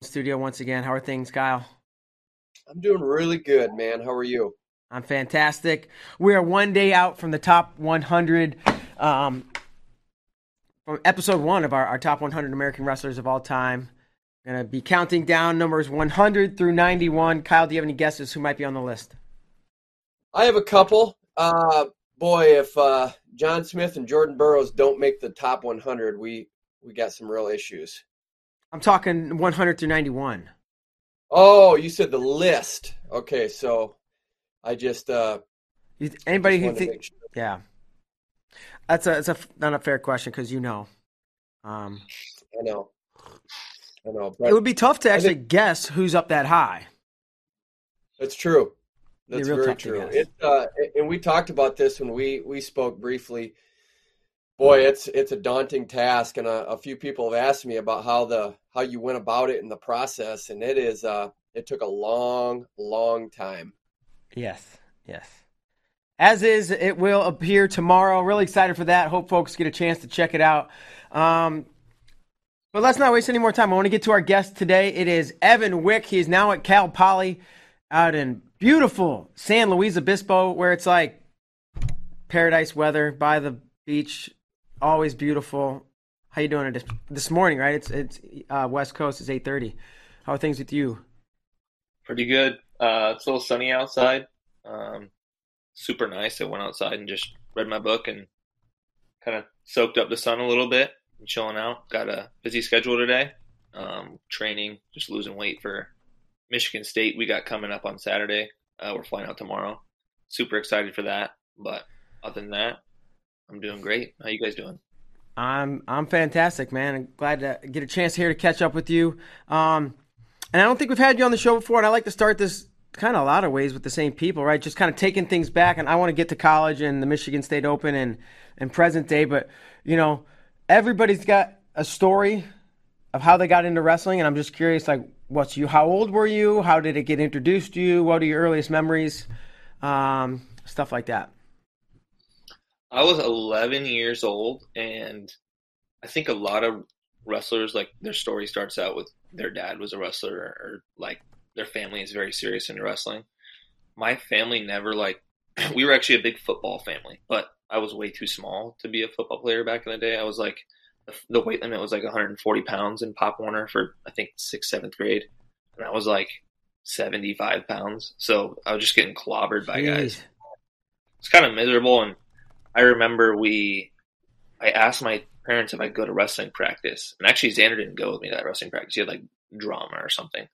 studio once again. How are things, Kyle? I'm doing really good, man. How are you? I'm fantastic. We are one day out from the top 100, um, from episode one of our, our top 100 American wrestlers of all time. Gonna be counting down numbers 100 through 91. Kyle, do you have any guesses who might be on the list? I have a couple. Uh, boy, if uh, John Smith and Jordan Burroughs don't make the top 100, we we got some real issues. I'm talking 100 through 91. Oh, you said the list. Okay, so I just uh You, anybody just who wanted to think, sure. yeah, that's a it's a not a fair question because you know, um, I know, I know, it would be tough to actually think- guess who's up that high. that's true. That's very true. It uh, and we talked about this when we we spoke briefly. Boy, it's it's a daunting task, and a, a few people have asked me about how the how you went about it in the process, and it is uh it took a long, long time. Yes, yes. As is, it will appear tomorrow. Really excited for that. Hope folks get a chance to check it out. Um, but let's not waste any more time. I want to get to our guest today. It is Evan Wick. He is now at Cal Poly out in beautiful San Luis Obispo, where it's like paradise weather by the beach, always beautiful. How you doing this, this morning? Right? It's it's uh, West Coast. It's eight thirty. How are things with you? Pretty good. Uh, it's a little sunny outside. Um, super nice. I went outside and just read my book and kind of soaked up the sun a little bit and chilling out. Got a busy schedule today. Um, training, just losing weight for Michigan State. We got coming up on Saturday. Uh, we're flying out tomorrow. Super excited for that. But other than that, I'm doing great. How you guys doing? I'm I'm fantastic, man. I'm glad to get a chance here to catch up with you. Um, and I don't think we've had you on the show before, and I like to start this kind of a lot of ways with the same people, right? Just kind of taking things back, and I want to get to college and the Michigan State Open and and present day, but you know, everybody's got a story of how they got into wrestling, and I'm just curious, like, what's you? How old were you? How did it get introduced to you? What are your earliest memories? Um, stuff like that. I was 11 years old, and I think a lot of wrestlers, like their story starts out with their dad was a wrestler, or like their family is very serious into wrestling. My family never like we were actually a big football family, but I was way too small to be a football player back in the day. I was like the, the weight limit was like 140 pounds in Pop Warner for I think sixth, seventh grade, and I was like 75 pounds. So I was just getting clobbered by guys it's kind of miserable. And I remember we, I asked my parents if I'd go to wrestling practice, and actually Xander didn't go with me to that wrestling practice. He had like drama or something,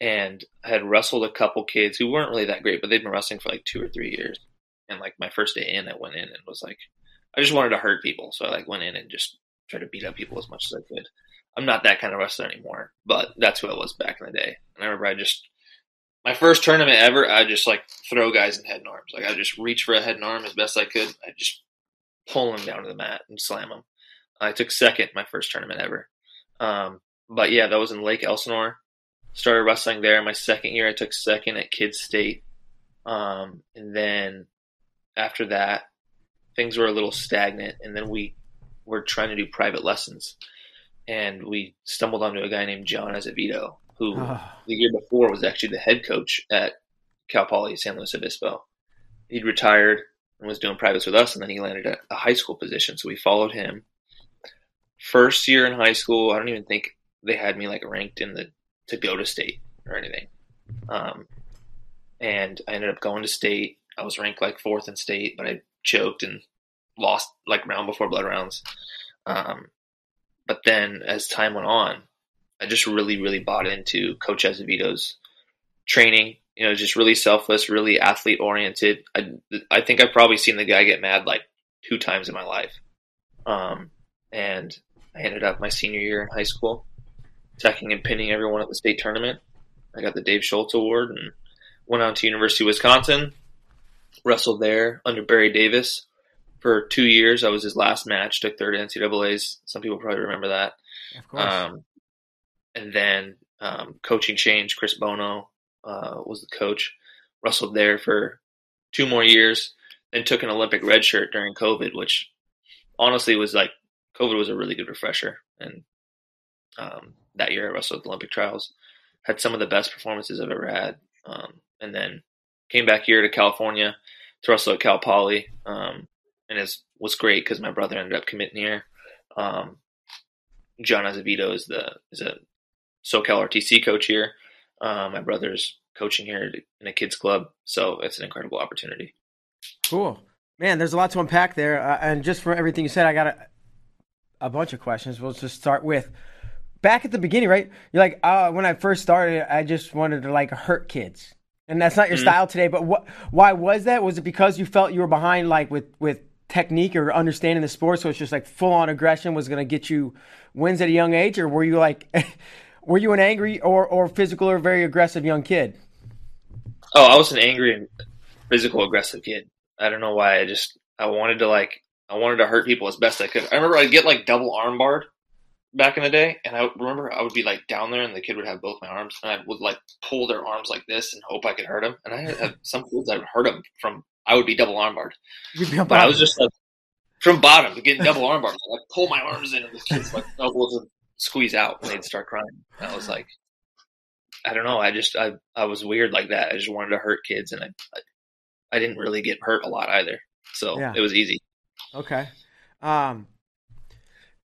and I had wrestled a couple kids who weren't really that great, but they'd been wrestling for like two or three years. And like my first day in, I went in and was like, I just wanted to hurt people, so I like went in and just tried to beat up people as much as I could. I'm not that kind of wrestler anymore, but that's who I was back in the day. And I remember I just my first tournament ever, I just like throw guys in head and arms. Like I just reach for a head and arm as best I could. I just pull them down to the mat and slam them. I took second my first tournament ever. Um, but yeah, that was in Lake Elsinore. Started wrestling there. My second year, I took second at Kids State. Um, and then after that, things were a little stagnant. And then we were trying to do private lessons. And we stumbled onto a guy named John Azevedo, who Ah. the year before was actually the head coach at Cal Poly San Luis Obispo. He'd retired and was doing privates with us, and then he landed at a high school position, so we followed him. First year in high school, I don't even think they had me like ranked in the to go to state or anything. Um, and I ended up going to state. I was ranked like fourth in state, but I choked and lost like round before blood rounds. Um, but then as time went on, I just really, really bought into Coach Azevedo's training. You know, just really selfless, really athlete oriented. I, I think I've probably seen the guy get mad like two times in my life. Um, and I ended up my senior year in high school, attacking and pinning everyone at the state tournament. I got the Dave Schultz Award and went on to University of Wisconsin, wrestled there under Barry Davis for two years. I was his last match, took third NCAA's. Some people probably remember that. Of course. Um, and then um, coaching change. Chris Bono uh, was the coach. Wrestled there for two more years. Then took an Olympic red shirt during COVID, which honestly was like COVID was a really good refresher. And um, that year I wrestled the Olympic trials. Had some of the best performances I've ever had. Um, and then came back here to California to wrestle at Cal Poly. Um, and it was great because my brother ended up committing here. Um, John Azevedo is the is a SoCal RTC coach here. Um, my brother's coaching here in a kids club, so it's an incredible opportunity. Cool, man. There's a lot to unpack there, uh, and just for everything you said, I got a, a bunch of questions. We'll just start with back at the beginning, right? You're like, uh, when I first started, I just wanted to like hurt kids, and that's not your mm-hmm. style today. But what? Why was that? Was it because you felt you were behind, like with with technique or understanding the sport, so it's just like full on aggression was going to get you wins at a young age, or were you like, were you an angry or or physical or very aggressive young kid? Oh, I was an angry and physical aggressive kid. I don't know why. I just I wanted to like I wanted to hurt people as best I could. I remember I'd get like double arm barred back in the day, and I remember I would be like down there, and the kid would have both my arms, and I would like pull their arms like this and hope I could hurt him. And I had some kids I would hurt them from I would be double arm barred, but I was just like from bottom getting double arm barred. I pull my arms in, and the kids like elbows would squeeze out, and they'd start crying. And I was like, I don't know. I just I I was weird like that. I just wanted to hurt kids, and I I, I didn't really get hurt a lot either, so yeah. it was easy. Okay. Um,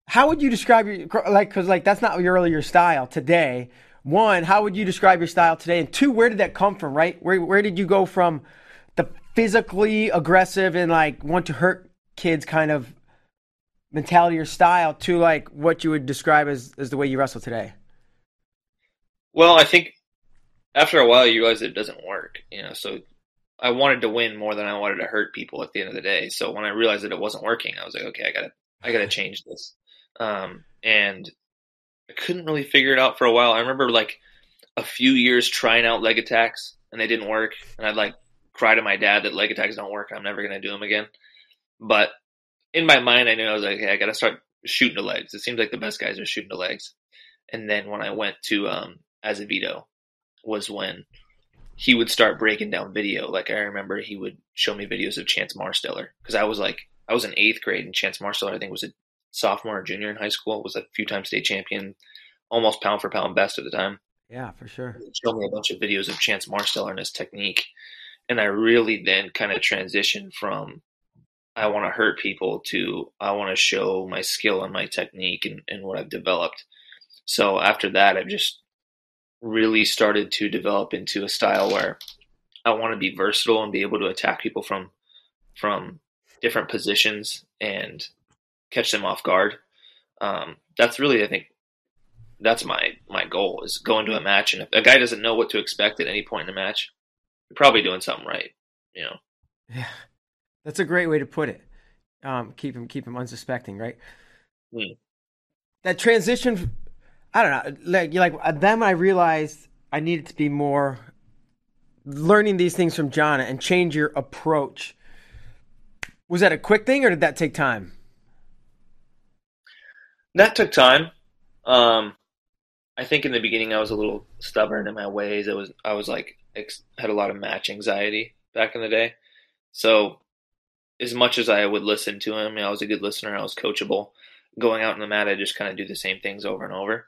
how would you describe your like? Because like that's not your your style today. One, how would you describe your style today? And two, where did that come from? Right? Where where did you go from the physically aggressive and like want to hurt kids kind of mentality or style to like what you would describe as as the way you wrestle today? Well, I think after a while you realize it doesn't work. You know, so I wanted to win more than I wanted to hurt people at the end of the day. So when I realized that it wasn't working, I was like, okay, I gotta I gotta change this. Um, and I couldn't really figure it out for a while. I remember like a few years trying out leg attacks and they didn't work, and I'd like cry to my dad that leg attacks don't work. I'm never gonna do them again. But in my mind, I knew I was like, hey, I gotta start shooting the legs. It seems like the best guys are shooting the legs. And then when I went to um, Azevedo, was when he would start breaking down video. Like I remember he would show me videos of Chance Marsteller because I was like I was in eighth grade and Chance Marsteller I think was a sophomore or junior in high school. Was a few time state champion, almost pound for pound best at the time. Yeah, for sure. He showed me a bunch of videos of Chance Marsteller and his technique, and I really then kind of transitioned from I want to hurt people to I want to show my skill and my technique and, and what I've developed. So after that, I've just really started to develop into a style where I want to be versatile and be able to attack people from from different positions and catch them off guard. Um, that's really, I think, that's my my goal is go into a match, and if a guy doesn't know what to expect at any point in the match, you're probably doing something right. You know. Yeah, that's a great way to put it. Um, keep him keep him unsuspecting, right? Mm. That transition I don't know. Like, like then I realized I needed to be more learning these things from John and change your approach. Was that a quick thing or did that take time? That took time. Um, I think in the beginning I was a little stubborn in my ways. I was I was like ex- had a lot of match anxiety back in the day. So as much as I would listen to him, I was a good listener. I was coachable. Going out in the mat, I just kind of do the same things over and over.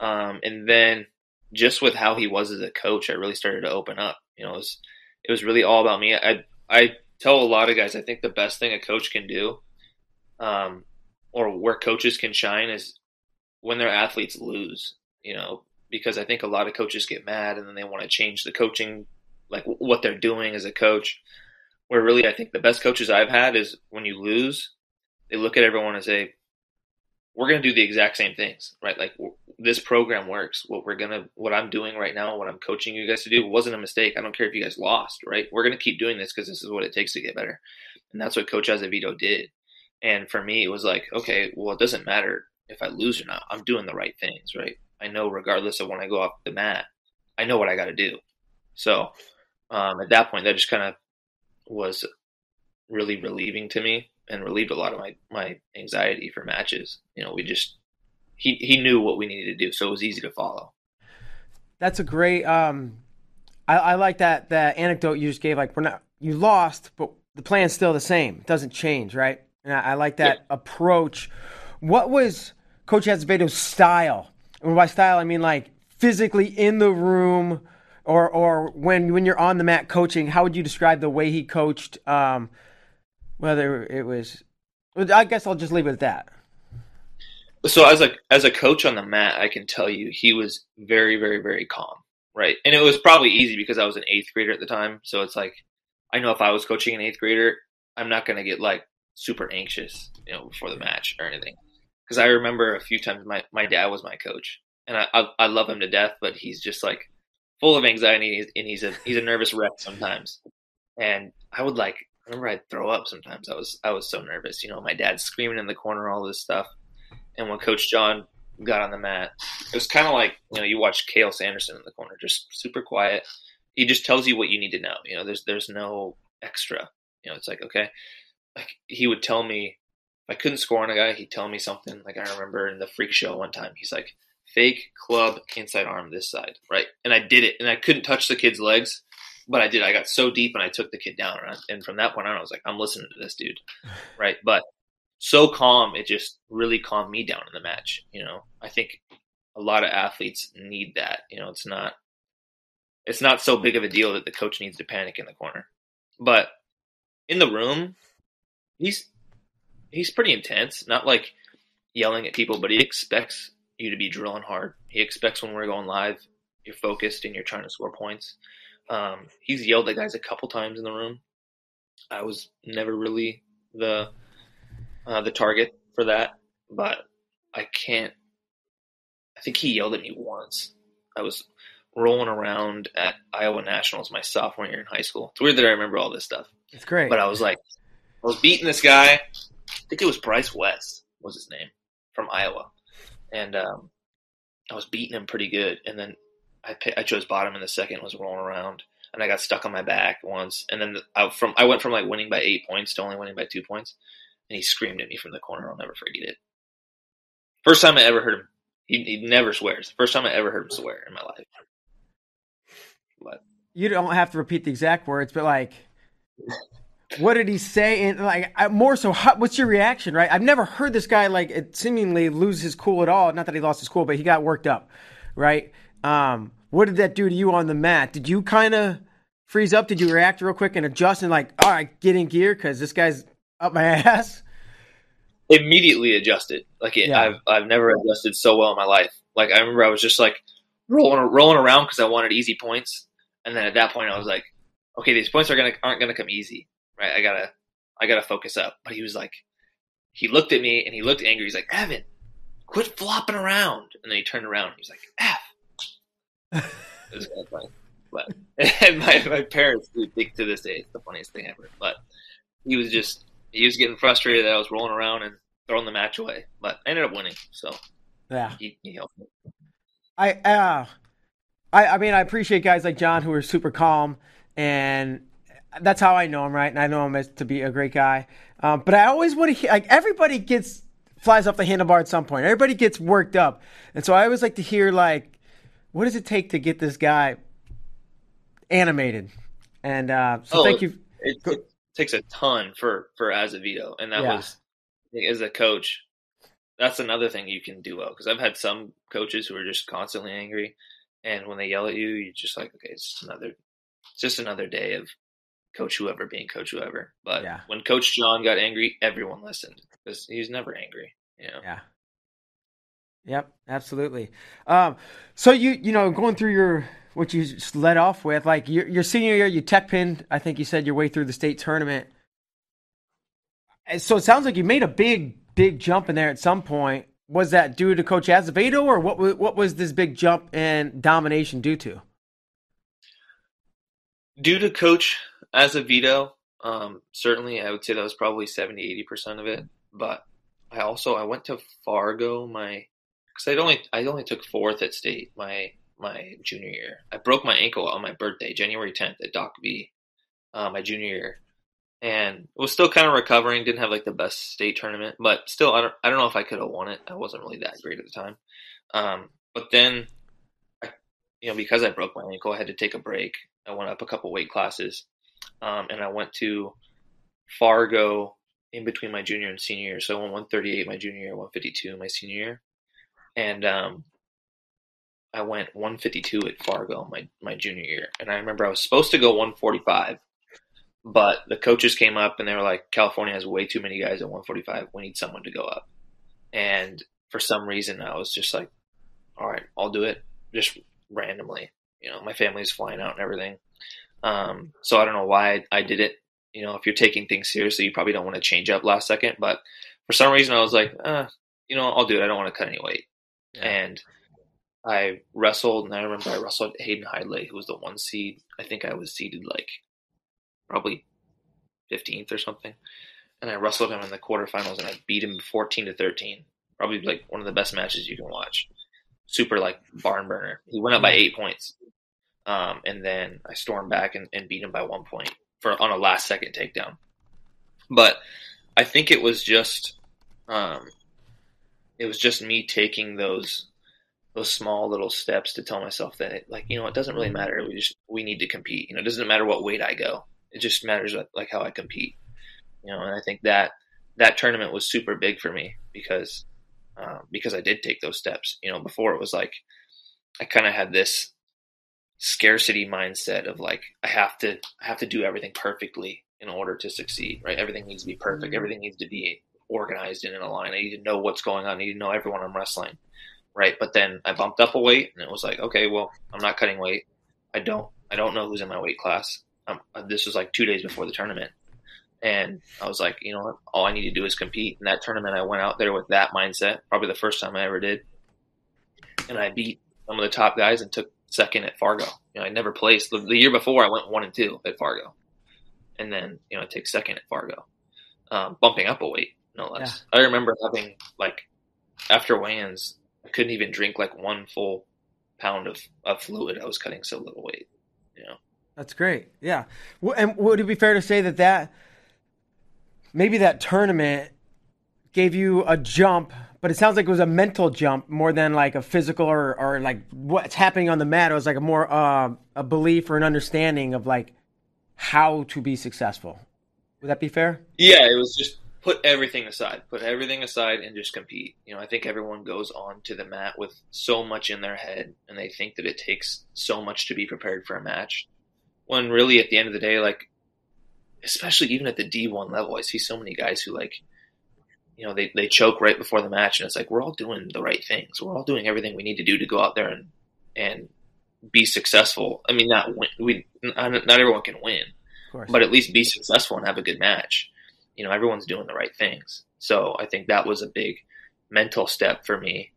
Um, and then just with how he was as a coach, I really started to open up. You know, it was, it was really all about me. I, I tell a lot of guys, I think the best thing a coach can do, um, or where coaches can shine is when their athletes lose, you know, because I think a lot of coaches get mad and then they want to change the coaching, like what they're doing as a coach. Where really, I think the best coaches I've had is when you lose, they look at everyone and say, we're going to do the exact same things, right? Like this program works. What we're to, what I'm doing right now, what I'm coaching you guys to do wasn't a mistake. I don't care if you guys lost, right? We're going to keep doing this because this is what it takes to get better. And that's what Coach Azevedo did. And for me, it was like, okay, well, it doesn't matter if I lose or not. I'm doing the right things, right? I know regardless of when I go off the mat, I know what I got to do. So um, at that point, that just kind of was really relieving to me and relieved a lot of my my anxiety for matches. You know, we just he he knew what we needed to do, so it was easy to follow. That's a great. Um, I, I like that that anecdote you just gave. Like we're not you lost, but the plan's still the same. It doesn't change, right? And I, I like that approach. What was Coach Azevedo's style and by style I mean like physically in the room or or when when you're on the mat coaching, how would you describe the way he coached? Um, whether it was, I guess I'll just leave it at that. So as a as a coach on the mat, I can tell you he was very very very calm, right? And it was probably easy because I was an eighth grader at the time, so it's like I know if I was coaching an eighth grader, I'm not going to get like super anxious, you know, before the match or anything. Because I remember a few times my my dad was my coach, and I, I I love him to death, but he's just like full of anxiety and he's a he's a nervous wreck sometimes. And I would like I remember I'd throw up sometimes. I was I was so nervous. You know, my dad's screaming in the corner, all this stuff. And when Coach John got on the mat, it was kind of like you know you watch Cael Sanderson in the corner, just super quiet. He just tells you what you need to know. You know, there's there's no extra. You know, it's like okay, like he would tell me if I couldn't score on a guy, he'd tell me something. Like I remember in the freak show one time, he's like, fake club inside arm this side, right? And I did it, and I couldn't touch the kid's legs, but I did. I got so deep, and I took the kid down, and from that point on, I was like, I'm listening to this dude, right? But so calm, it just really calmed me down in the match. You know, I think a lot of athletes need that. You know, it's not it's not so big of a deal that the coach needs to panic in the corner, but in the room, he's he's pretty intense. Not like yelling at people, but he expects you to be drilling hard. He expects when we're going live, you're focused and you're trying to score points. Um, he's yelled at guys a couple times in the room. I was never really the uh, the target for that, but I can't. I think he yelled at me once. I was rolling around at Iowa Nationals my sophomore year in high school. It's weird that I remember all this stuff. It's great, but I was like, I was beating this guy. I think it was Bryce West was his name from Iowa and um, I was beating him pretty good. And then I I chose bottom in the second, was rolling around, and I got stuck on my back once. And then I from I went from like winning by eight points to only winning by two points, and he screamed at me from the corner. I'll never forget it. First time I ever heard him. He, he never swears. First time I ever heard him swear in my life. But you don't have to repeat the exact words, but like what did he say? And like more so, how, what's your reaction? Right? I've never heard this guy like it seemingly lose his cool at all. Not that he lost his cool, but he got worked up. Right? Um, what did that do to you on the mat? Did you kind of freeze up? Did you react real quick and adjust and like, all right, get in gear because this guy's up my ass? Immediately adjusted. Like it, yeah. I've I've never adjusted so well in my life. Like I remember I was just like rolling rolling around because I wanted easy points, and then at that point I was like, okay, these points are gonna aren't gonna come easy right? I gotta, I gotta focus up. But he was like, he looked at me and he looked angry. He's like, Evan, quit flopping around. And then he turned around. and He's like, F. it was kind of funny. But and my my parents do think to this day it's the funniest thing ever. But he was just he was getting frustrated that I was rolling around and throwing the match away. But I ended up winning. So yeah, he, he helped me. I uh, I I mean I appreciate guys like John who are super calm and that's how I know him, right? And I know him as to be a great guy. Um, but I always want to hear, like, everybody gets flies off the handlebar at some point. Everybody gets worked up, and so I always like to hear, like, what does it take to get this guy animated? And uh, so oh, thank you. It, it, takes a ton for for Azevedo, and that yeah. was as a coach. That's another thing you can do well because I've had some coaches who are just constantly angry, and when they yell at you, you're just like, okay, it's just another, it's just another day of Coach whoever being Coach whoever. But yeah. when Coach John got angry, everyone listened because he's never angry. You know? Yeah. Yep, absolutely. Um, so you you know going through your what you led off with, like your, your senior year, you tech pinned. I think you said your way through the state tournament. And So it sounds like you made a big big jump in there at some point. Was that due to Coach Azevedo, or what? What was this big jump in domination due to? Due to Coach Azevedo, um, certainly I would say that was probably 70, 80% of it. But I also, I went to Fargo my, cause I'd only, I only took fourth at state my, my junior year. I broke my ankle on my birthday, January 10th at Doc B, uh, my junior year. And was still kind of recovering, didn't have like the best state tournament, but still, I don't, I don't know if I could have won it. I wasn't really that great at the time. Um, but then you know, because I broke my ankle, I had to take a break. I went up a couple weight classes um, and I went to Fargo in between my junior and senior year. So I went 138 my junior year, 152 my senior year, and um, I went 152 at Fargo my my junior year, and I remember I was supposed to go 145, but the coaches came up and they were like, California has way too many guys at 145. We need someone to go up, and for some reason I was just like, all right, I'll do it, just randomly. You know, my family's flying out and everything. Um, so I don't know why I, did it. You know, if you're taking things seriously, you probably don't want to change up last second. But for some reason, I was like, uh, you know, I'll do it. I don't want to cut any weight. Yeah. And I wrestled, and I remember I wrestled Hayden Hidlay, who was the one seed. I think I was seeded like probably 15th or something. And I wrestled him in the quarterfinals, and I beat him 14 to 13. Probably like one of the best matches you can watch. Super like barn burner. He went up by eight points. Um, and then I stormed back and, and beat him by one point for on a last second takedown. But I think it was just um, it was just me taking those those small little steps to tell myself that it, like you know it doesn't really matter. We just we need to compete. You know it doesn't matter what weight I go. It just matters like how I compete. You know and I think that that tournament was super big for me because uh, because I did take those steps. You know before it was like I kind of had this scarcity mindset of like I have to I have to do everything perfectly in order to succeed, right? Everything needs to be perfect. Mm-hmm. Everything needs to be organized and in a line. I need to know what's going on. I need to know everyone I'm wrestling, right? But then I bumped up a weight, and it was like, okay, well, I'm not cutting weight. I don't I don't know who's in my weight class. Um, this was like two days before the tournament, and I was like, you know what? All I need to do is compete. In that tournament, I went out there with that mindset. Probably the first time I ever did, and I beat some of the top guys and took second at Fargo. You know, I never placed. The, the, year before, I went one and two at Fargo, and then you know I take second at Fargo, um, bumping up a weight no less. Yeah. I remember having like after weigh-ins, I couldn't even drink like one full pound of, of fluid. I was cutting so little weight. You know, that's great. Yeah, and would it be fair to say that that maybe that tournament gave you a jump but it sounds like it was a mental jump more than like a physical or, or like what's happening on the mat. It was like a more uh, a belief or an understanding of like how to be successful. Would that be fair? Yeah, it was just put everything aside, put everything aside, and just compete. You know, I think everyone goes on to the mat with so much in their head, and they think that it takes so much to be prepared for a match. When really, at the end of the day, like, especially even at the D1 level, I see so many guys who like you know, they, they choke right before the match, and it's like we're all doing the right things. We're all doing everything we need to do to go out there and and be successful. I mean, not win, we not, not everyone can win, but at least be successful and have a good match. You know, everyone's doing the right things. So I think that was a big mental step for me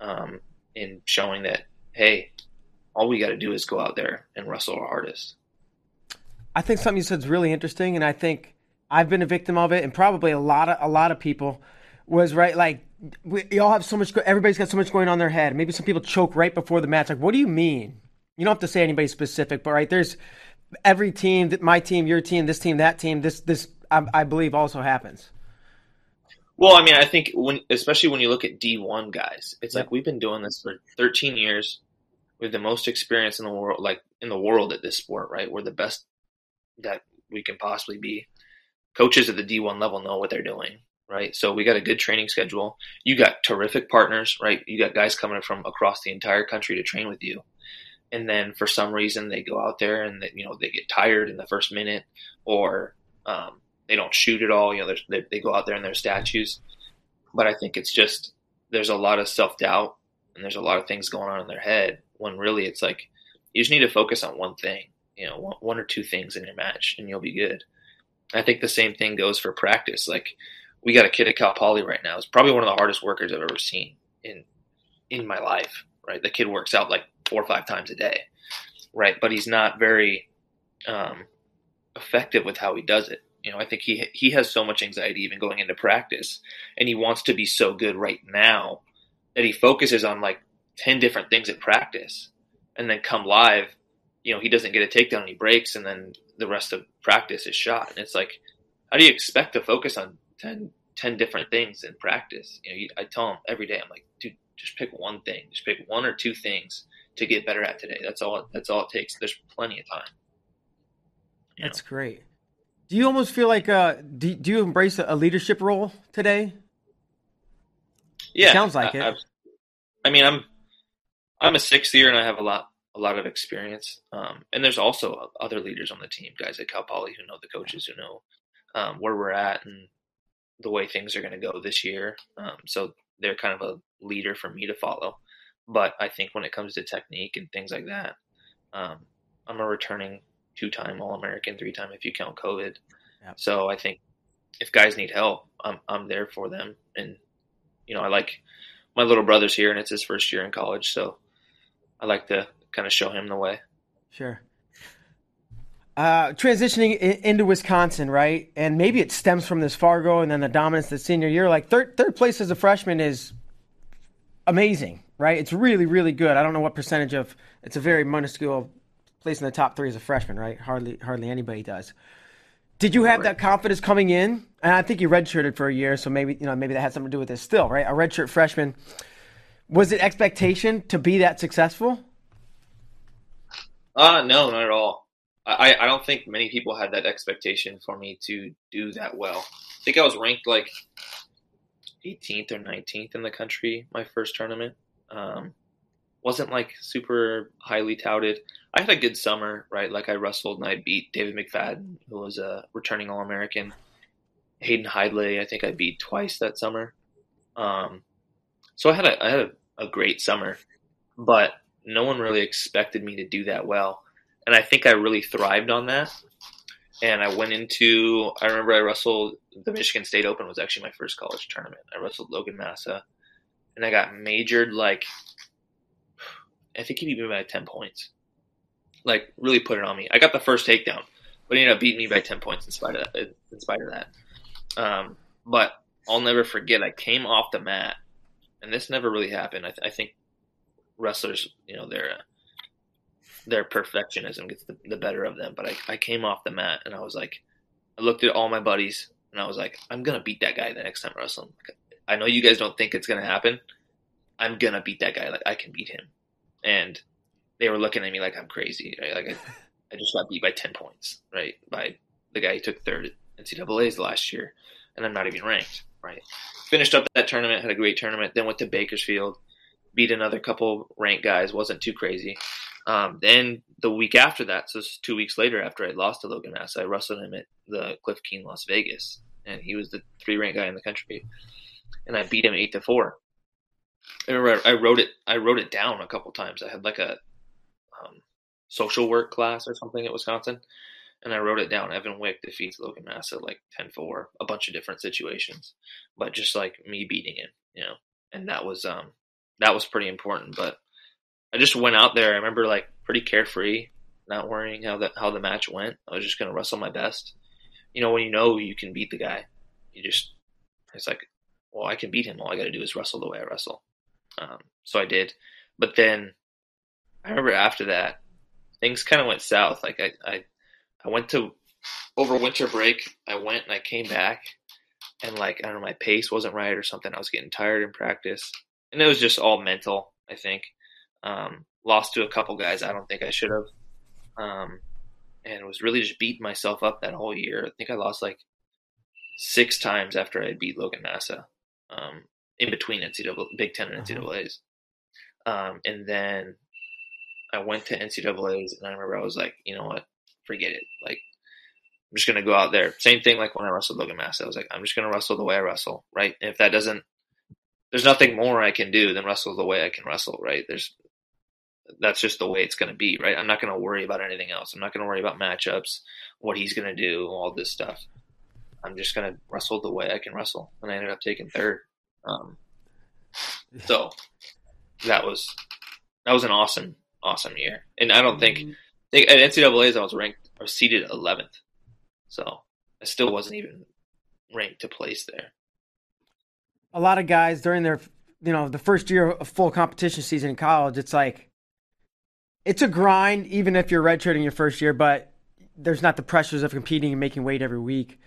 um, in showing that hey, all we got to do is go out there and wrestle our hardest. I think something you said is really interesting, and I think I've been a victim of it, and probably a lot of a lot of people was right. Like we all have so much. Everybody's got so much going on in their head. Maybe some people choke right before the match. Like, what do you mean? You don't have to say anybody specific, but right there's every team, my team, your team, this team, that team. This this I, I believe also happens. Well, I mean, I think when, especially when you look at D1 guys, it's like we've been doing this for 13 years. We're the most experience in the world, like in the world at this sport, right? We're the best that we can possibly be coaches at the D1 level know what they're doing, right? So we got a good training schedule. You got terrific partners, right? You got guys coming from across the entire country to train with you. And then for some reason they go out there and they, you know they get tired in the first minute, or um, they don't shoot at all. You know they, they go out there and they're statues. But I think it's just there's a lot of self doubt and there's a lot of things going on in their head when really it's like you just need to focus on one thing, you know, one, one or two things in your match, and you'll be good. I think the same thing goes for practice. Like we got a kid at Cal Poly right now. It's probably one of the hardest workers I've ever seen in in my life. Right, the kid works out like four or five times a day. Right, but he's not very um, effective with how he does it. You know, I think he he has so much anxiety even going into practice, and he wants to be so good right now that he focuses on like ten different things at practice, and then come live, you know, he doesn't get a takedown, he breaks, and then the rest of practice is shot. And it's like, how do you expect to focus on 10, 10 different things in practice? You know, you, I tell them every day, I'm like, dude, just pick one thing, just pick one or two things to get better at today. That's all. That's all it takes. There's plenty of time. You that's know? great. Do you almost feel like uh, do, do you embrace a leadership role today? Yeah, it sounds like I, it. I, I mean, I'm I'm a sixth year and I have a lot a lot of experience. Um, and there's also other leaders on the team, guys at Cal Poly who know the coaches who know um, where we're at and the way things are going to go this year. Um, so they're kind of a leader for me to follow. But I think when it comes to technique and things like that, um, I'm a returning two-time All-American, three-time if you count COVID. Yep. So I think if guys need help, I'm I'm there for them. And you know, I like my little brother's here, and it's his first year in college, so I like to kind of show him the way. Sure. Uh, transitioning into Wisconsin, right? And maybe it stems from this Fargo and then the dominance the senior year. Like third third place as a freshman is amazing, right? It's really really good. I don't know what percentage of it's a very minuscule place in the top three as a freshman, right? Hardly hardly anybody does. Did you have that confidence coming in? And I think you redshirted for a year, so maybe you know maybe that had something to do with this. Still, right? A redshirt freshman. Was it expectation to be that successful? Uh no, not at all. I, I don't think many people had that expectation for me to do that well. I think I was ranked like 18th or 19th in the country my first tournament. Um, wasn't like super highly touted. I had a good summer, right? Like I wrestled and I beat David McFadden, who was a returning All American. Hayden Hidlay, I think I beat twice that summer. Um, so I had a I had a, a great summer, but no one really expected me to do that well, and I think I really thrived on that. And I went into I remember I wrestled the Michigan State Open was actually my first college tournament. I wrestled Logan Massa, and I got majored like I think he beat me by ten points. Like really put it on me. I got the first takedown, but he ended up beating me by ten points in spite of that. In spite of that, um, but I'll never forget. I came off the mat, and this never really happened. I, th- I think wrestlers, you know, their their perfectionism gets the, the better of them. But I, I came off the mat, and I was like, I looked at all my buddies, and I was like, I'm gonna beat that guy the next time I wrestle I know you guys don't think it's gonna happen. I'm gonna beat that guy. Like I can beat him and they were looking at me like I'm crazy. Right? Like I, I just got beat by ten points, right? By the guy who took third at NCAA's last year, and I'm not even ranked, right? Finished up that tournament, had a great tournament, then went to Bakersfield, beat another couple ranked guys, wasn't too crazy. Um, then the week after that, so two weeks later after I lost to Logan Mass, I wrestled him at the Cliff Keen Las Vegas, and he was the three ranked guy in the country, and I beat him eight to four. I remember I, wrote it. I wrote it down a couple times. I had like a um, social work class or something at Wisconsin, and I wrote it down. Evan Wick defeats Logan Massa like 10-4, a bunch of different situations, but just like me beating him, you know. And that was um that was pretty important. But I just went out there. I remember like pretty carefree, not worrying how the how the match went. I was just gonna wrestle my best. You know, when you know you can beat the guy, you just it's like, well, I can beat him. All I got to do is wrestle the way I wrestle. Um, so I did, but then I remember after that, things kind of went south. Like I, I, I went to over winter break. I went and I came back, and like I don't know, my pace wasn't right or something. I was getting tired in practice, and it was just all mental. I think um, lost to a couple guys I don't think I should have, um, and was really just beating myself up that whole year. I think I lost like six times after I beat Logan Massa. Um, in between NCAA, Big Ten and NCAA's. Uh-huh. Um, and then I went to NCAA's, and I remember I was like, you know what, forget it. Like, I'm just gonna go out there. Same thing like when I wrestled Logan Massa. I was like, I'm just gonna wrestle the way I wrestle, right? And if that doesn't, there's nothing more I can do than wrestle the way I can wrestle, right? There's that's just the way it's going to be, right? I'm not going to worry about anything else. I'm not going to worry about matchups, what he's going to do, all this stuff. I'm just going to wrestle the way I can wrestle. And I ended up taking third. Um, so that was that was an awesome, awesome year. And I don't think, think at NCAA's I was ranked or seeded 11th, so I still wasn't even ranked to place there. A lot of guys during their, you know, the first year of full competition season in college, it's like it's a grind, even if you're redshirting your first year, but there's not the pressures of competing and making weight every week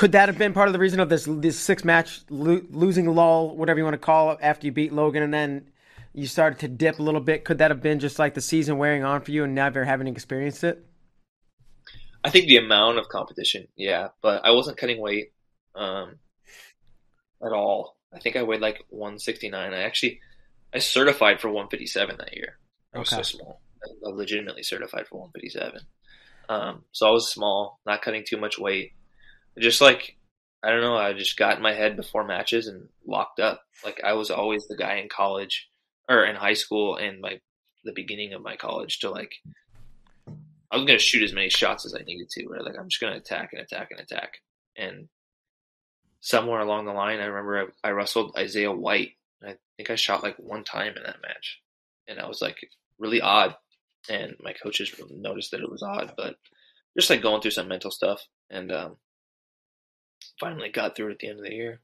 could that have been part of the reason of this this six match lo- losing lull, whatever you want to call it, after you beat Logan, and then you started to dip a little bit? Could that have been just like the season wearing on for you and never having experienced it? I think the amount of competition, yeah, but I wasn't cutting weight um, at all. I think I weighed like 169. I actually I certified for 157 that year. I was Okay. so small. I legitimately certified for 157. Um, so I was small, not cutting too much weight. Just like I don't know, I just got in my head before matches and locked up. Like I was always the guy in college or in high school and my the beginning of my college to like I was gonna shoot as many shots as I needed to. Right? Like I'm just gonna attack and attack and attack. And somewhere along the line, I remember I, I wrestled Isaiah White. And I think I shot like one time in that match, and I was like really odd. And my coaches noticed that it was odd, but just like going through some mental stuff, and um, finally got through it at the end of the year.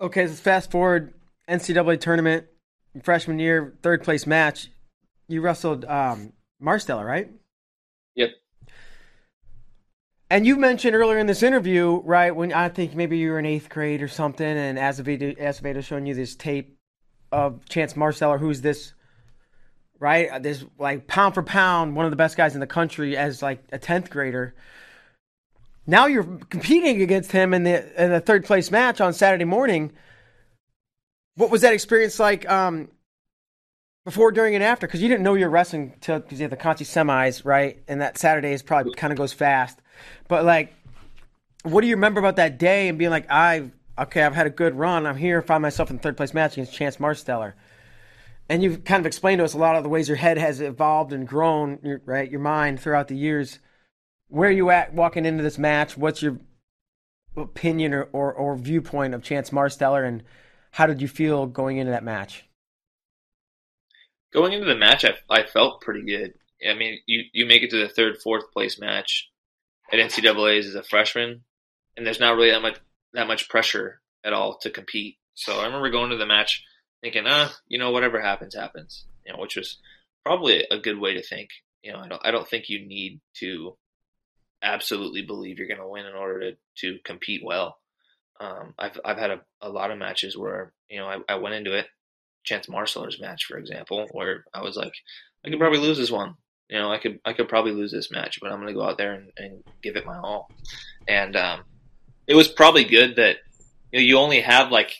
Okay, let's fast forward NCAA tournament, freshman year, third place match. You wrestled um, Marsteller, right? Yep. And you mentioned earlier in this interview, right, when I think maybe you were in eighth grade or something, and Azevedo showing you this tape of Chance Marsteller, who's this, right, uh, this like pound for pound, one of the best guys in the country as like a 10th grader. Now you're competing against him in the in the third place match on Saturday morning. What was that experience like um, before, during, and after? Because you didn't know you were wrestling because you had the Conti semis, right? And that Saturday is probably kind of goes fast. But like, what do you remember about that day and being like, I okay, I've had a good run. I'm here, find myself in third place match against Chance Marsteller. And you've kind of explained to us a lot of the ways your head has evolved and grown, right? Your mind throughout the years. Where are you at walking into this match? What's your opinion or, or, or viewpoint of Chance Marsteller, and how did you feel going into that match? Going into the match, I, I felt pretty good. I mean, you, you make it to the third, fourth place match at NCAA's as a freshman, and there's not really that much that much pressure at all to compete. So I remember going to the match thinking, ah, you know, whatever happens, happens. You know, which was probably a good way to think. You know, I don't I don't think you need to absolutely believe you're going to win in order to to compete well. Um, I've I've had a, a lot of matches where you know I, I went into it, Chance Marsteller's match, for example, where I was like, I could probably lose this one. You know, I could I could probably lose this match, but I'm going to go out there and, and give it my all. And um, it was probably good that you know you only have like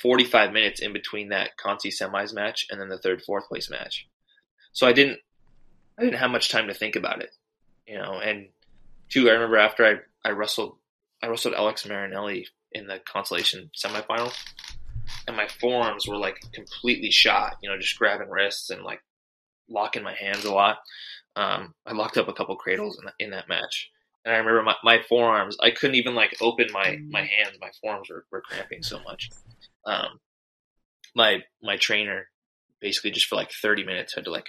45 minutes in between that Conti semis match and then the third fourth place match. So I didn't I didn't have much time to think about it, you know. And two, I remember after I I wrestled I wrestled Alex Marinelli in the consolation semifinal, and my forearms were like completely shot, you know, just grabbing wrists and like locking my hands a lot. Um, I locked up a couple cradles in, in that match. And I remember my, my forearms, I couldn't even like open my, my hands. My forearms were, were cramping so much. Um, my, my trainer basically just for like 30 minutes had to like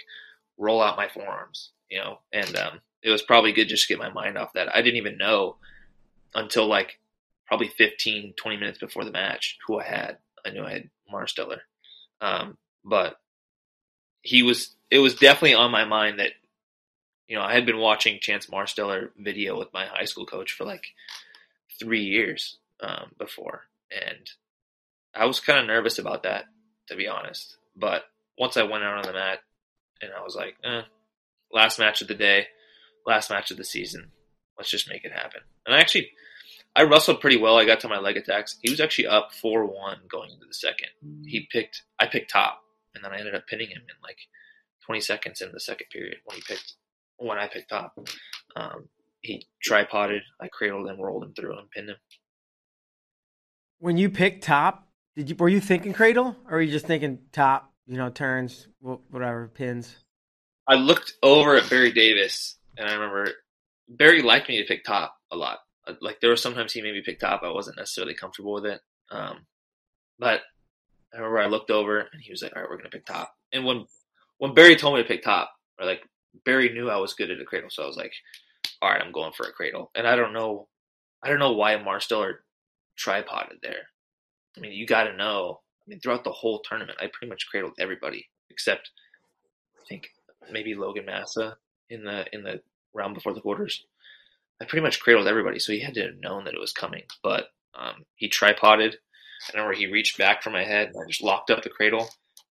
roll out my forearms, you know, and, um, it was probably good just to get my mind off that. I didn't even know until like probably 15, 20 minutes before the match who I had. I knew I had Marsteller. Um, but he was, it was definitely on my mind that you know, I had been watching Chance Marsteller video with my high school coach for like three years um, before, and I was kind of nervous about that, to be honest. But once I went out on the mat, and I was like, eh, last match of the day, last match of the season, let's just make it happen. And I actually, I wrestled pretty well. I got to my leg attacks. He was actually up four one going into the second. He picked, I picked top, and then I ended up pinning him in like 20 seconds in the second period when he picked when I picked top. Um, he tripoded, I cradled him, rolled him through, and pinned him. When you picked top, did you were you thinking cradle or were you just thinking top? You know, turns, whatever, pins. I looked over at Barry Davis, and I remember Barry liked me to pick top a lot. Uh, Like there were sometimes he made me pick top. I wasn't necessarily comfortable with it, um, but I remember I looked over and he was like, "All right, we're gonna pick top." And when when Barry told me to pick top, or like Barry knew I was good at a cradle, so I was like, "All right, I'm going for a cradle." And I don't know, I don't know why Marsteller tripoded there. I mean, you got to know. I mean, throughout the whole tournament, I pretty much cradled everybody except I think maybe Logan Massa in the in the round before the quarters. I pretty much cradled everybody, so he had to have known that it was coming. But um, he tripoded. I remember he reached back for my head, and I just locked up the cradle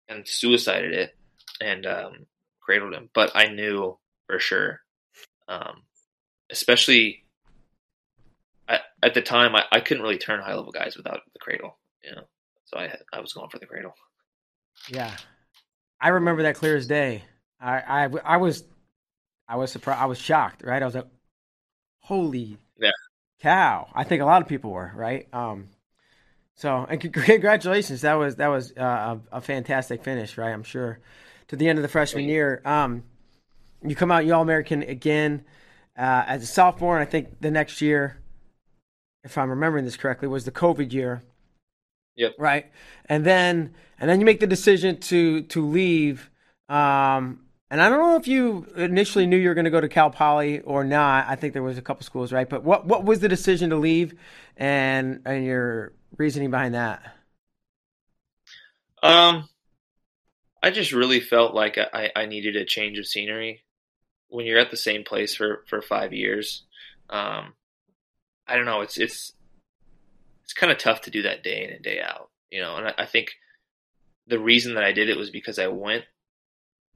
and suicided it and um, cradled him. But I knew for sure, um, especially at, at the time, I, I couldn't really turn high level guys without the cradle. You know, so I I was going for the cradle. Yeah, I remember that clear as day. I, I, I was, I was surprised. I was shocked. Right, I was like, "Holy yeah. cow!" I think a lot of people were right. Um, so, and congratulations. That was that was uh, a, a, fantastic finish, right? I'm sure to the end of the freshman year. Um, you come out, you All American again uh, as a sophomore, and I think the next year, if I'm remembering this correctly, was the COVID year. Yep. Right, and then and then you make the decision to to leave. Um, and I don't know if you initially knew you were going to go to Cal Poly or not. I think there was a couple schools, right? But what what was the decision to leave, and and your reasoning behind that? Um, I just really felt like I, I needed a change of scenery. When you're at the same place for, for five years, um, I don't know. It's it's it's kind of tough to do that day in and day out, you know. And I, I think the reason that I did it was because I went,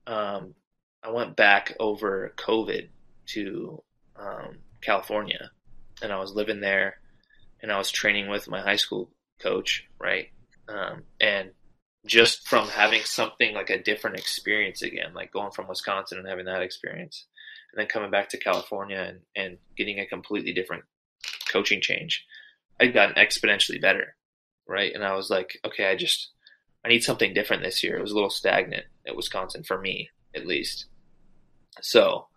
um, I went back over COVID to um, California, and I was living there and I was training with my high school coach, right? Um, and just from having something like a different experience again, like going from Wisconsin and having that experience, and then coming back to California and, and getting a completely different coaching change, I'd gotten exponentially better, right? And I was like, okay, I just I need something different this year. It was a little stagnant at Wisconsin for me, at least. So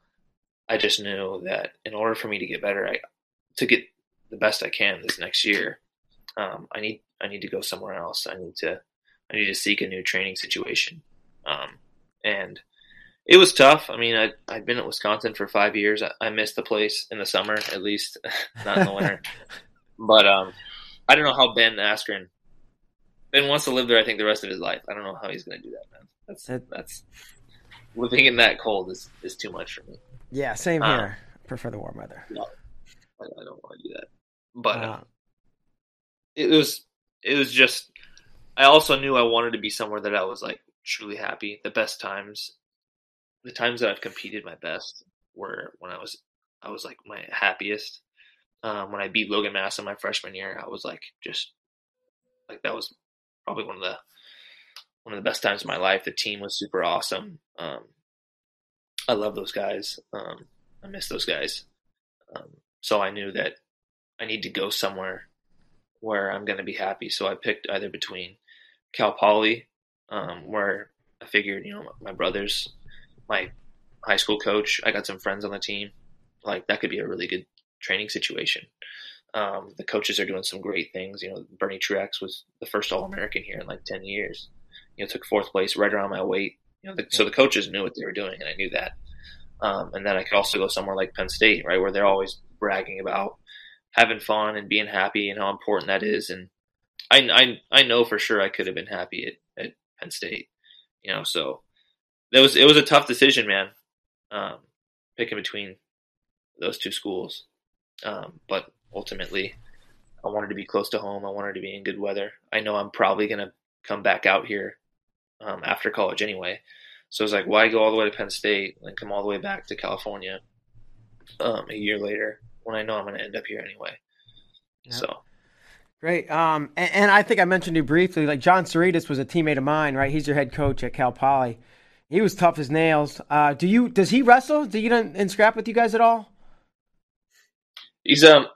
I just knew that in order for me to get better, I to get the best I can this next year. Um, I need I need to go somewhere else. I need to I need to seek a new training situation. Um, and it was tough. I mean, I I'd been at Wisconsin for five years. I, I missed the place in the summer, at least, not in the winter. But um, I don't know how Ben Askren Ben wants to live there. I think the rest of his life. I don't know how he's going to do that, man. That's it, that's living in that cold is is too much for me. Yeah, same here. Um, prefer the warm weather. No, I, I don't want to do that but uh, uh, it was it was just I also knew I wanted to be somewhere that I was like truly happy. The best times, the times that I've competed my best were when I was I was like my happiest. Um, when I beat Logan Massa in my freshman year, I was like just like that was probably one of the one of the best times of my life. The team was super awesome. Um, I love those guys. Um, I miss those guys. Um, so I knew that I need to go somewhere where I'm going to be happy. So I picked either between Cal Poly, um, where I figured, you know, my brothers, my high school coach, I got some friends on the team. Like that could be a really good training situation. Um, the coaches are doing some great things. You know, Bernie Truax was the first All American here in like 10 years. You know, took fourth place right around my weight. You know, the, so the coaches knew what they were doing, and I knew that. Um, and then I could also go somewhere like Penn State, right, where they're always bragging about having fun and being happy and how important that is. And I, I, I know for sure I could have been happy at, at Penn State, you know, so that was, it was a tough decision, man. Um, picking between those two schools. Um, but ultimately I wanted to be close to home. I wanted to be in good weather. I know I'm probably going to come back out here, um, after college anyway. So I was like, why go all the way to Penn State and come all the way back to California, um, a year later? when I know I'm going to end up here anyway. Yep. So. Great. Um, and, and, I think I mentioned you briefly. Like Jon Sioredas was a teammate of mine, right? He's your head coach at Cal Poly. He was tough as nails. Uh, do you? Does he wrestle? Do you in scrap with you guys at all? He's um,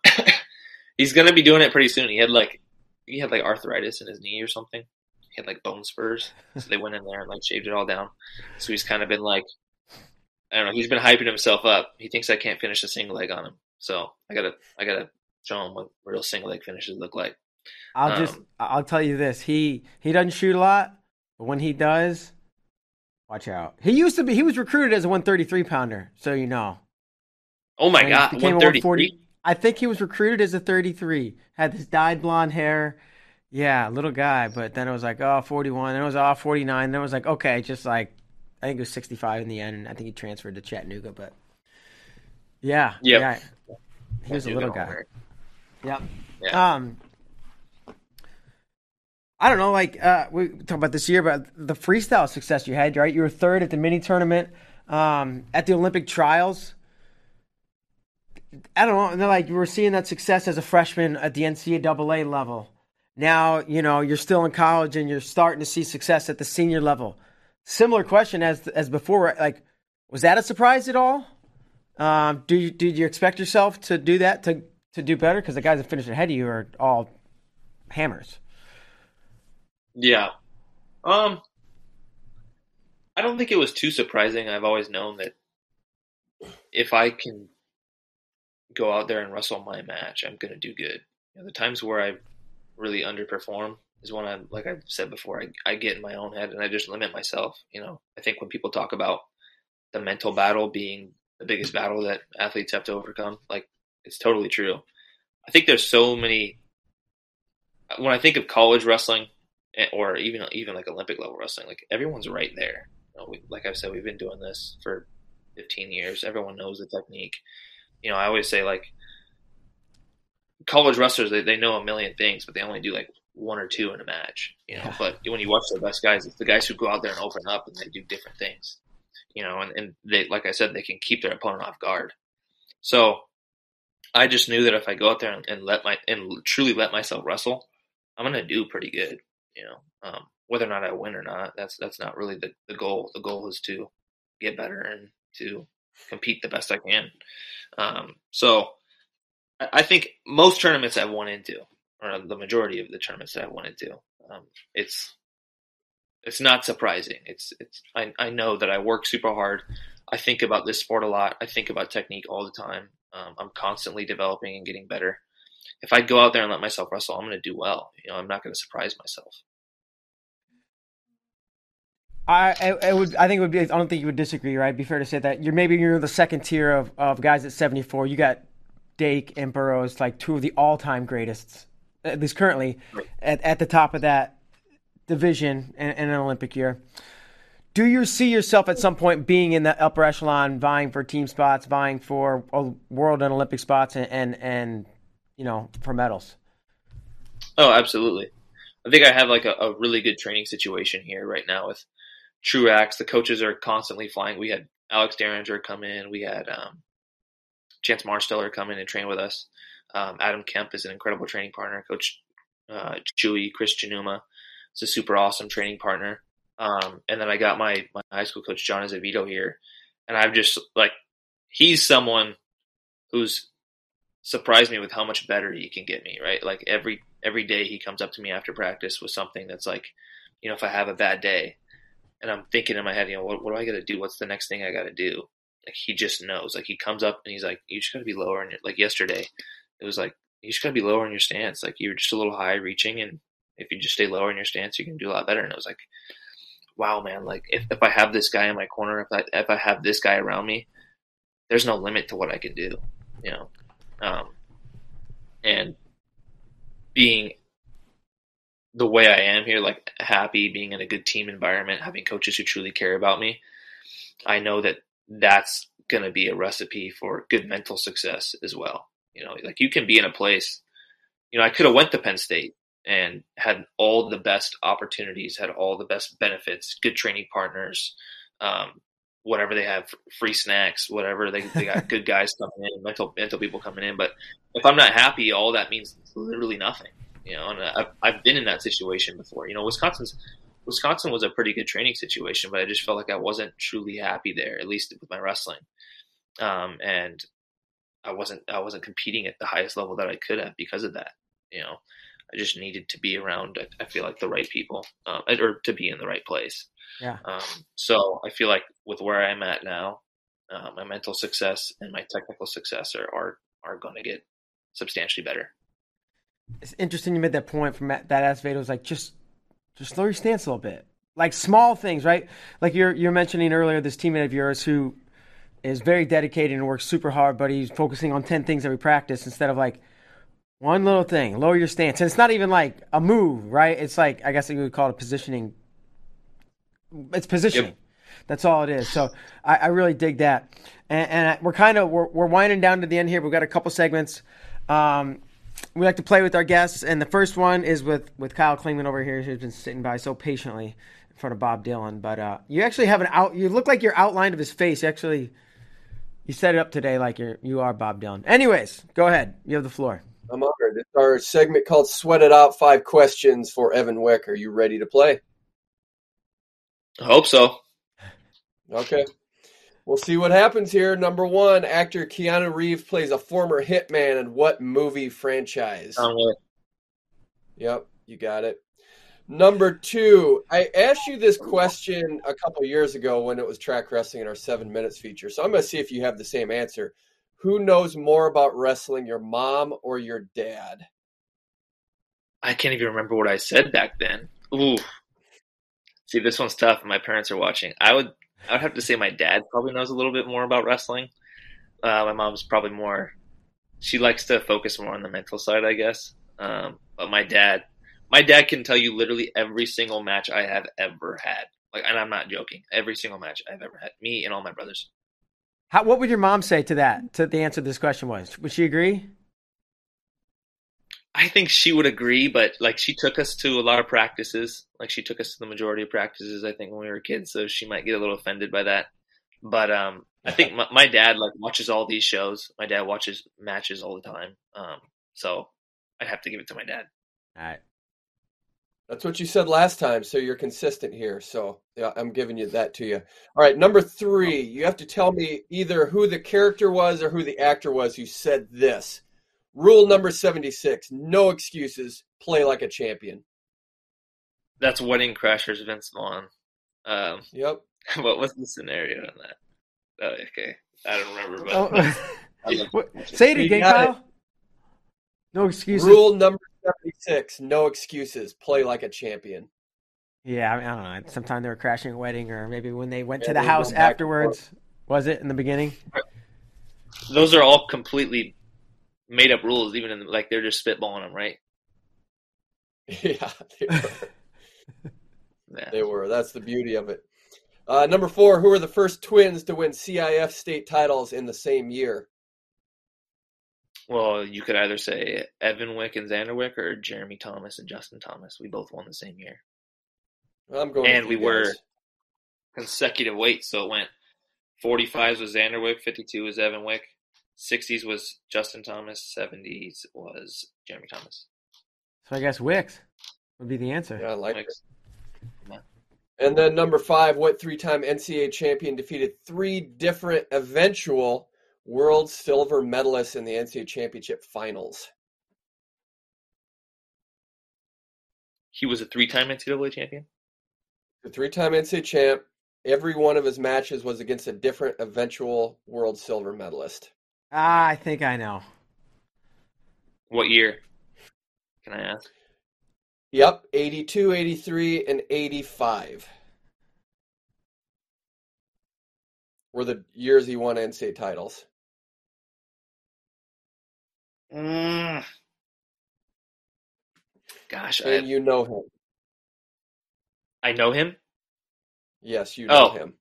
he's gonna be doing it pretty soon. He had like, he had like arthritis in his knee or something. He had like bone spurs, so they went in there and like shaved it all down. So he's kind of been like, I don't know. He's been hyping himself up. He thinks I can't finish a single leg on him. So I gotta I gotta show him what real single leg finishes look like. I'll um, just I'll tell you this: he he doesn't shoot a lot, but when he does, watch out. He used to be he was recruited as a 133 pounder, so you know. Oh my god, 140. I think he was recruited as a 33. Had this dyed blonde hair. Yeah, little guy, but then it was like, oh, 41. Then it was, oh, 49. Then it was like, okay, just like, I think it was 65 in the end. And I think he transferred to Chattanooga, but yeah. Yep. Yeah. He was a little guy. Yep. Yeah. Um, I don't know, like uh, we talk about this year, but the freestyle success you had, right? You were third at the mini tournament, um, at the Olympic trials. I don't know, and like you were seeing that success as a freshman at the NCAA level, Now, you know, you're still in college and you're starting to see success at the senior level. Similar question as as before. Like, was that a surprise at all? Um, do you did you expect yourself to do that to to do better? Because the guys that finished ahead of you are all hammers. Yeah. Um. I don't think it was too surprising. I've always known that if I can go out there and wrestle my match, I'm going to do good. You know, the times where I really underperform is when I'm, like I've said before, I, I get in my own head and I just limit myself. You know, I think when people talk about the mental battle being the biggest battle that athletes have to overcome, like it's totally true. I think there's so many. When I think of college wrestling, eh, or even even like Olympic level wrestling, like everyone's right there. You know, we, like I've said, we've been doing this for 15 years. Everyone knows the technique. You know, I always say like college wrestlers, they, they know a million things, but they only do like one or two in a match. You know, but when you watch the best guys, it's the guys who go out there and open up and they do different things. You know, and, and they, like I said, they can keep their opponent off guard. So I just knew that if I go out there and, and let my and truly let myself wrestle, I'm gonna do pretty good. You know, um, whether or not I win or not, that's that's not really the, the goal. The goal is to get better and to compete the best I can. Um, so I think most tournaments I've won into, or the majority of the tournaments that I've won into, um, it's it's not surprising. It's it's I, I know that I work super hard. I think about this sport a lot. I think about technique all the time. Um, I'm constantly developing and getting better. If I go out there and let myself wrestle, I'm going to do well. You know, I'm not going to surprise myself. I, I would I think it would be I don't think you would disagree, right? It'd be fair to say that you're maybe you're the second tier of, of guys at 74. You got Dake and Burroughs, like two of the all time greatest, at least currently, at, at the top of that division in, in, an Olympic year. Do you see yourself at some point being in the upper echelon, vying for team spots, vying for world and Olympic spots, and and, and you know for medals? Oh, absolutely. I think I have like a, a really good training situation here right now with Truax. The coaches are constantly flying. We had Alex Dieringer come in. We had um, Chance Marsteller come in and train with us. Um, Adam Kemp is an incredible training partner. Coach uh, Chewy, Chris is a super awesome training partner. Um, and then I got my, my high school coach, John Azevedo here. And I've just like, he's someone who's surprised me with how much better he can get me, right? Like every, every day he comes up to me after practice with something that's like, you know, if I have a bad day, and I'm thinking in my head, you know, what, what do I got to do? What's the next thing I got to do? Like he just knows. Like he comes up and he's like, you just got to be lower. And like yesterday, it was like you just got to be lower in your stance. Like you're just a little high reaching, and if you just stay lower in your stance, you can do a lot better. And it was like, wow, man. Like if, if I have this guy in my corner, if I if I have this guy around me, there's no limit to what I can do. You know, um, and being the way I am here, like happy, being in a good team environment, having coaches who truly care about me, I know that that's going to be a recipe for good mental success as well. You know, like you can be in a place, you know, I could have went to Penn State and had all the best opportunities, had all the best benefits, good training partners, um, whatever they have, free snacks, whatever they, they got good guys coming in, mental, mental people coming in. But if I'm not happy, all that means literally nothing you know, and I've, I've been in that situation before. You know, Wisconsin's Wisconsin was a pretty good training situation, but I just felt like I wasn't truly happy there, at least with my wrestling. Um, and I wasn't I wasn't competing at the highest level that I could have because of that. You know, I just needed to be around. I feel like the right people, um, or to be in the right place. Yeah. Um, so I feel like with where I'm at now, uh, my mental success and my technical success are are, are going to get substantially better it's interesting you made that point from that Azevedo was like just just lower your stance a little bit. Like small things, right? Like you're you're mentioning earlier this teammate of yours who is very dedicated and works super hard, but he's focusing on ten things every practice instead of like one little thing, lower your stance. And it's not even like a move, right? It's like I guess you would call it positioning. It's positioning. Yep. That's all it is. So I, I really dig that. And, and we're kind of we're, we're winding down to the end here. We've got a couple segments. Um, we like to play with our guests, and the first one is with with Kyle Klingman over here, who's been sitting by so patiently in front of Bob Dylan. But uh, you actually have an out. You look like you're outlined of his face. You actually, you set it up today like you're you are Bob Dylan. Anyways, go ahead. You have the floor. I'm honored. It's our segment called Sweat It Out Five Questions for Evan Wick. Are you ready to play? I hope so. Okay. We'll see what happens here. Number one, actor Keanu Reeves plays a former hitman in what movie franchise? John Wick. Yep, you got it. Number two, I asked you this question a couple years ago when it was track wrestling in our seven minutes feature. So I'm going to see if you have the same answer. Who knows more about wrestling, your mom or your dad? I can't even remember what I said back then. Ooh. See, this one's tough. My parents are watching. I would, I would have to say my dad probably knows a little bit more about wrestling. Uh, my mom's probably more. She likes to focus more on the mental side, I guess. Um, but my dad, my dad can tell you literally every single match I have ever had. Like, and I'm not joking. Every single match I've ever had. Me and all my brothers. How, what would your mom say to that? To the answer to this question was, would she agree? I think she would agree, but like she took us to a lot of practices. Like she took us to the majority of practices, I think, when we were kids. So she might get a little offended by that. But um, I think my, my dad like watches all these shows. My dad watches matches all the time. Um, so I'd have to give it to my dad. All right. That's what you said last time, so you're consistent here. So yeah, I'm giving you that to you. All right, number three, you have to tell me either who the character was or who the actor was who said this. Rule number 76 no excuses, play like a champion. That's Wedding Crashers, Vince Vaughn. Um, Yep. what was the scenario in that? Oh, okay, I don't remember. But Oh, what- say it again, got it. Kyle. No excuses. Rule number 76 no excuses, play like a champion. Yeah, I, mean, I don't know. Sometimes they were crashing a wedding, or maybe when they went Yeah, to the house go back and afterwards. Was it in the beginning? those are all completely made up rules. Even in like they're just spitballing them, right? Yeah, they were. Yeah. They were. That's the beauty of it. Uh, number four, who were the first twins to win CIF state titles in the same year? Well, you could either say Evan Wick and Xander Wick or Jeremy Thomas and Justin Thomas. We both won the same year. I'm going. And with you we were- Consecutive weights, so it went 45s was Xander Wick, 52 was Evan Wick, 60s was Justin Thomas, 70s was Jeremy Thomas. So I guess Wicks would be the answer. Yeah, I like it. Wicks. And then number five, what three-time NCAA champion defeated three different eventual world silver medalist in the NCAA championship finals? He was a three-time NCAA champion. The three-time NCAA champ. Every one of his matches was against a different eventual world silver medalist. Ah, I think I know. What year? Can I ask? Yep, 82, 83, and 85 were the years he won NCAA titles. Mm. Gosh, And I, you know him. I know him. Yes, you know Oh. him.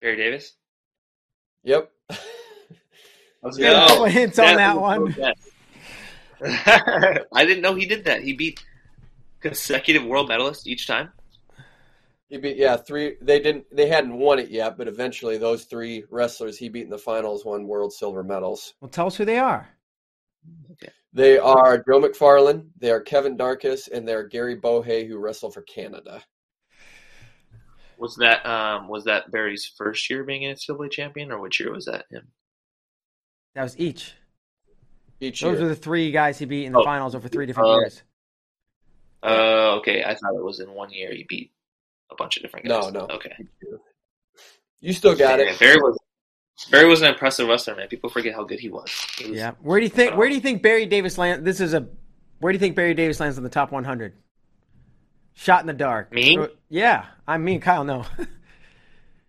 Barry Davis. Yep. Let's Get a couple hints on that one. I didn't know he did that. He beat consecutive world medalists each time. He beat yeah three. They didn't. They hadn't won it yet, but eventually those three wrestlers he beat in the finals won world silver medals. Well, tell us who they are. They are Joe McFarland, they are Kevin Darkus, and they are Gary Bohay, who wrestled for Canada. Was that um was that Barry's first year being an NCAA champion, or which year was that him? That was each. Each Those year. were the three guys he beat in the Oh. finals over three different Uh, years. Oh, okay. I thought it was in one year he beat a bunch of different guys. No, no. Okay. You still got Yeah, it. Barry was Barry was an impressive wrestler, man. People forget how good he was. He was Yeah. Where do you think? Where do you think Barry Davis lands? This is a. Where do you think Barry Davis lands in the top 100? Shot in the dark. Me? Yeah, I mean Kyle. No.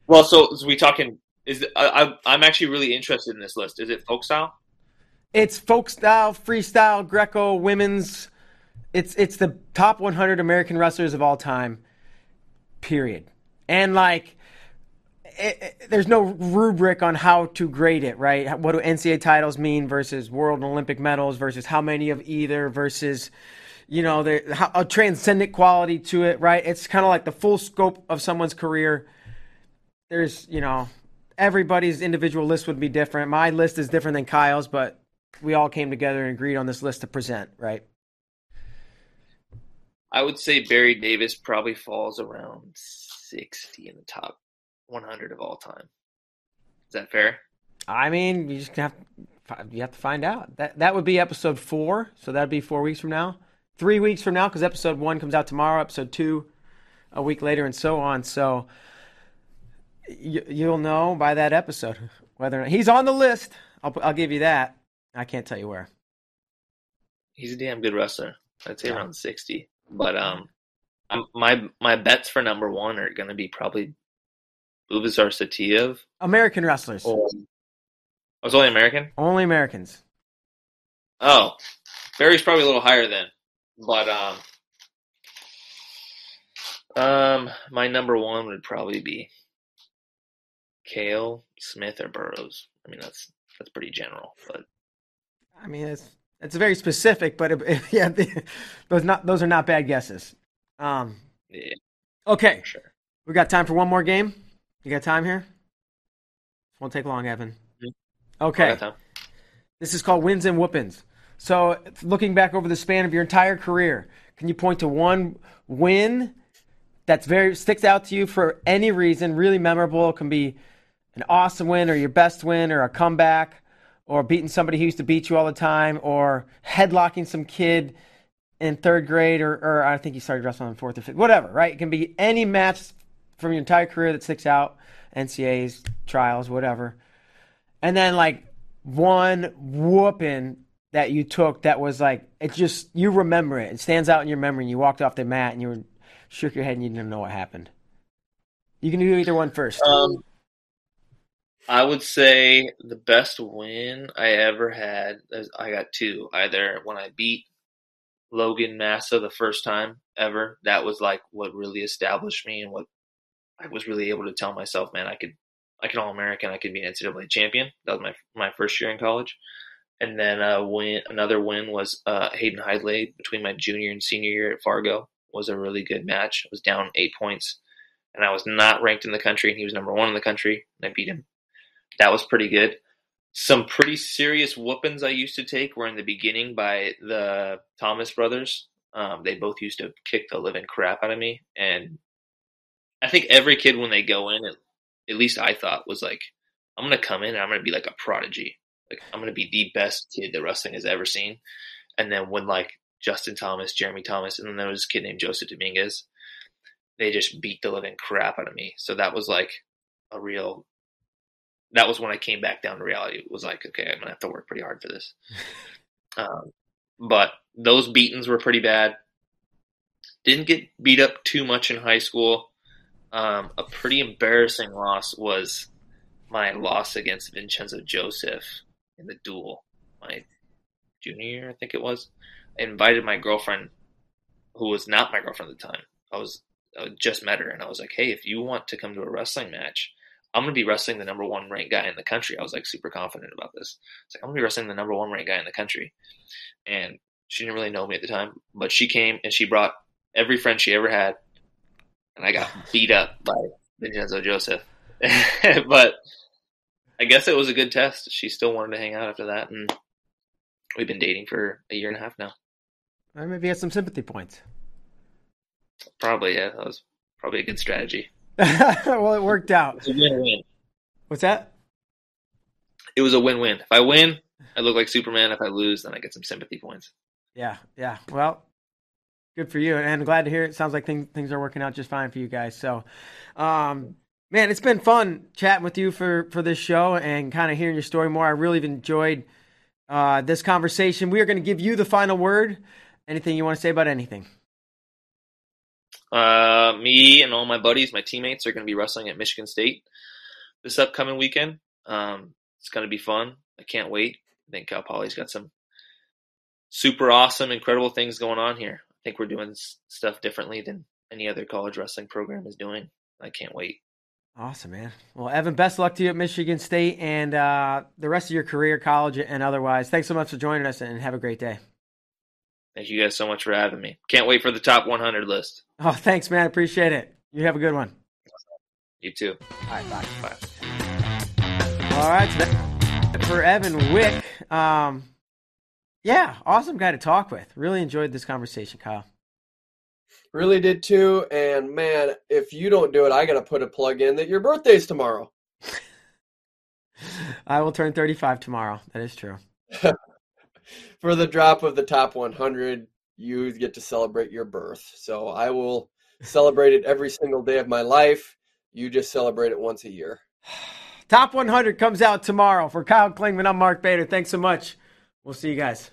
Well, so, is we talking? Is I, I'm I'm actually really interested in this list. Is it folk style? It's folk style, freestyle, Greco, women's. It's it's the top 100 American wrestlers of all time. Period. And like, it, it- there's no rubric on how to grade it, right? What do NCAA titles mean versus world and Olympic medals versus how many of either versus, you know, there how, a transcendent quality to it, right? It's kind of like the full scope of someone's career. There's, you know, everybody's individual list would be different. My list is different than Kyle's, but we all came together and agreed on this list to present, right? I would say Barry Davis probably falls around 60 in the top 100 of all time. Is that fair? I mean, you just have you have to find out. That that would be episode four, so that'd be four weeks from now, three weeks from now, because episode one comes out tomorrow, episode two a week later, and so on. So you, you'll know by that episode whether or not he's on the list. I'll I'll give you that. I can't tell you where. He's a damn good wrestler. I'd say Yeah. around 60. But um, I'm, my my bets for number one are going to be probably Buvaisar Saitiev. American wrestlers, Or, I was only American. only Americans. Oh, Barry's probably a little higher then, but um, um, my number one would probably be Kale Smith or Burroughs. I mean, that's that's pretty general, but I mean, it's it's very specific, but it, yeah, those not those are not bad guesses. Um, yeah, okay, sure. we got time for one more game. You got time here? Won't take long, Evan. Mhm. Okay. This is called wins and whoopings. So, looking back over the span of your entire career, can you point to one win that's very sticks out to you for any reason, really memorable? It can be an awesome win, or your best win, or a comeback, or beating somebody who used to beat you all the time, or headlocking some kid in third grade, or, or I think you started wrestling in fourth or fifth, whatever. Right? It can be any match from your entire career that sticks out, NCAAs, trials, whatever and then like one whooping that you took that was like it just you remember it. It stands out in your memory. And you walked off the mat and you were, shook your head and you didn't know what happened. You can do either one first. Um, I would say the best win I ever had. is- I got two. Either when I beat Logan Massa the first time ever, that was like what really established me and what I was really able to tell myself, man, I could, I could all American, I could be an NCAA champion. That was my my first year in college. And then uh, win another win was uh, Hayden Hidlay between my junior and senior year at Fargo was a really good match. I was down eight points, and I was not ranked in the country, and he was number one in the country, and I beat him. That was pretty good. Some pretty serious whoopings I used to take were in the beginning by the Thomas brothers. Um, they both used to kick the living crap out of me, and I think every kid when they go in, at, at least I thought was like, I'm gonna come in and I'm gonna be like a prodigy. Like I'm gonna be the best kid that wrestling has ever seen. And then when like Justin Thomas, Jeremy Thomas, and then there was this kid named Joseph Dominguez, they just beat the living crap out of me. So that was like a real. That was when I came back down to reality. It was like, okay, I'm gonna have to work pretty hard for this. um, but those beatings were pretty bad. Didn't get beat up too much in high school. Um, a pretty embarrassing loss was my loss against Vincenzo Joseph in the duel. My junior year, I think it was. I invited my girlfriend, who was not my girlfriend at the time. I was I just met her, and I was like, "Hey, if you want to come to a wrestling match, I'm gonna be wrestling the number one ranked guy in the country." I was like super confident about this. It's like I'm gonna be wrestling the number one ranked guy in the country, and she didn't really know me at the time, but she came and she brought every friend she ever had, and I got beat up by Vincenzo Joseph. but I guess it was a good test. She still wanted to hang out after that, and we've been dating for a year and a half now. Or maybe you have some sympathy points. Probably, yeah, that was probably a good strategy. well, it worked out. It's a win-win. What's that? It was a win-win. If I win, I look like Superman. If I lose, then I get some sympathy points. Yeah, yeah. Well, good for you, and I'm glad to hear it. Sounds like things things are working out just fine for you guys. So, um, man, it's been fun chatting with you for for this show and kind of hearing your story more. I really enjoyed uh, this conversation. We are going to give you the final word. Anything you want to say about anything? Uh, me and all my buddies, my teammates, are going to be wrestling at Michigan State this upcoming weekend. Um, it's going to be fun. I can't wait. I think Cal Poly's got some super awesome, incredible things going on here. I think we're doing stuff differently than any other college wrestling program is doing. I can't wait. Awesome, man. Well, Evan, best luck to you at Michigan State and uh, the rest of your career, college and otherwise. Thanks so much for joining us, and have a great day. Thank you guys so much for having me. Can't wait for the top 100 list. Oh, thanks, man. Appreciate it. You have a good one. You too. All right, bye. Bye. All right, so that- for Evan Wick. Um, Yeah, awesome guy to talk with. Really enjoyed this conversation, Kyle. Really did too. And man, if you don't do it, I got to put a plug in that your birthday's tomorrow. I will turn 35 tomorrow. That is true. For the drop of the top 100, you get to celebrate your birth. So I will celebrate it every single day of my life. You just celebrate it once a year. Top 100 comes out tomorrow. For Kyle Klingman, I'm Mark Bader. Thanks so much. We'll see you guys.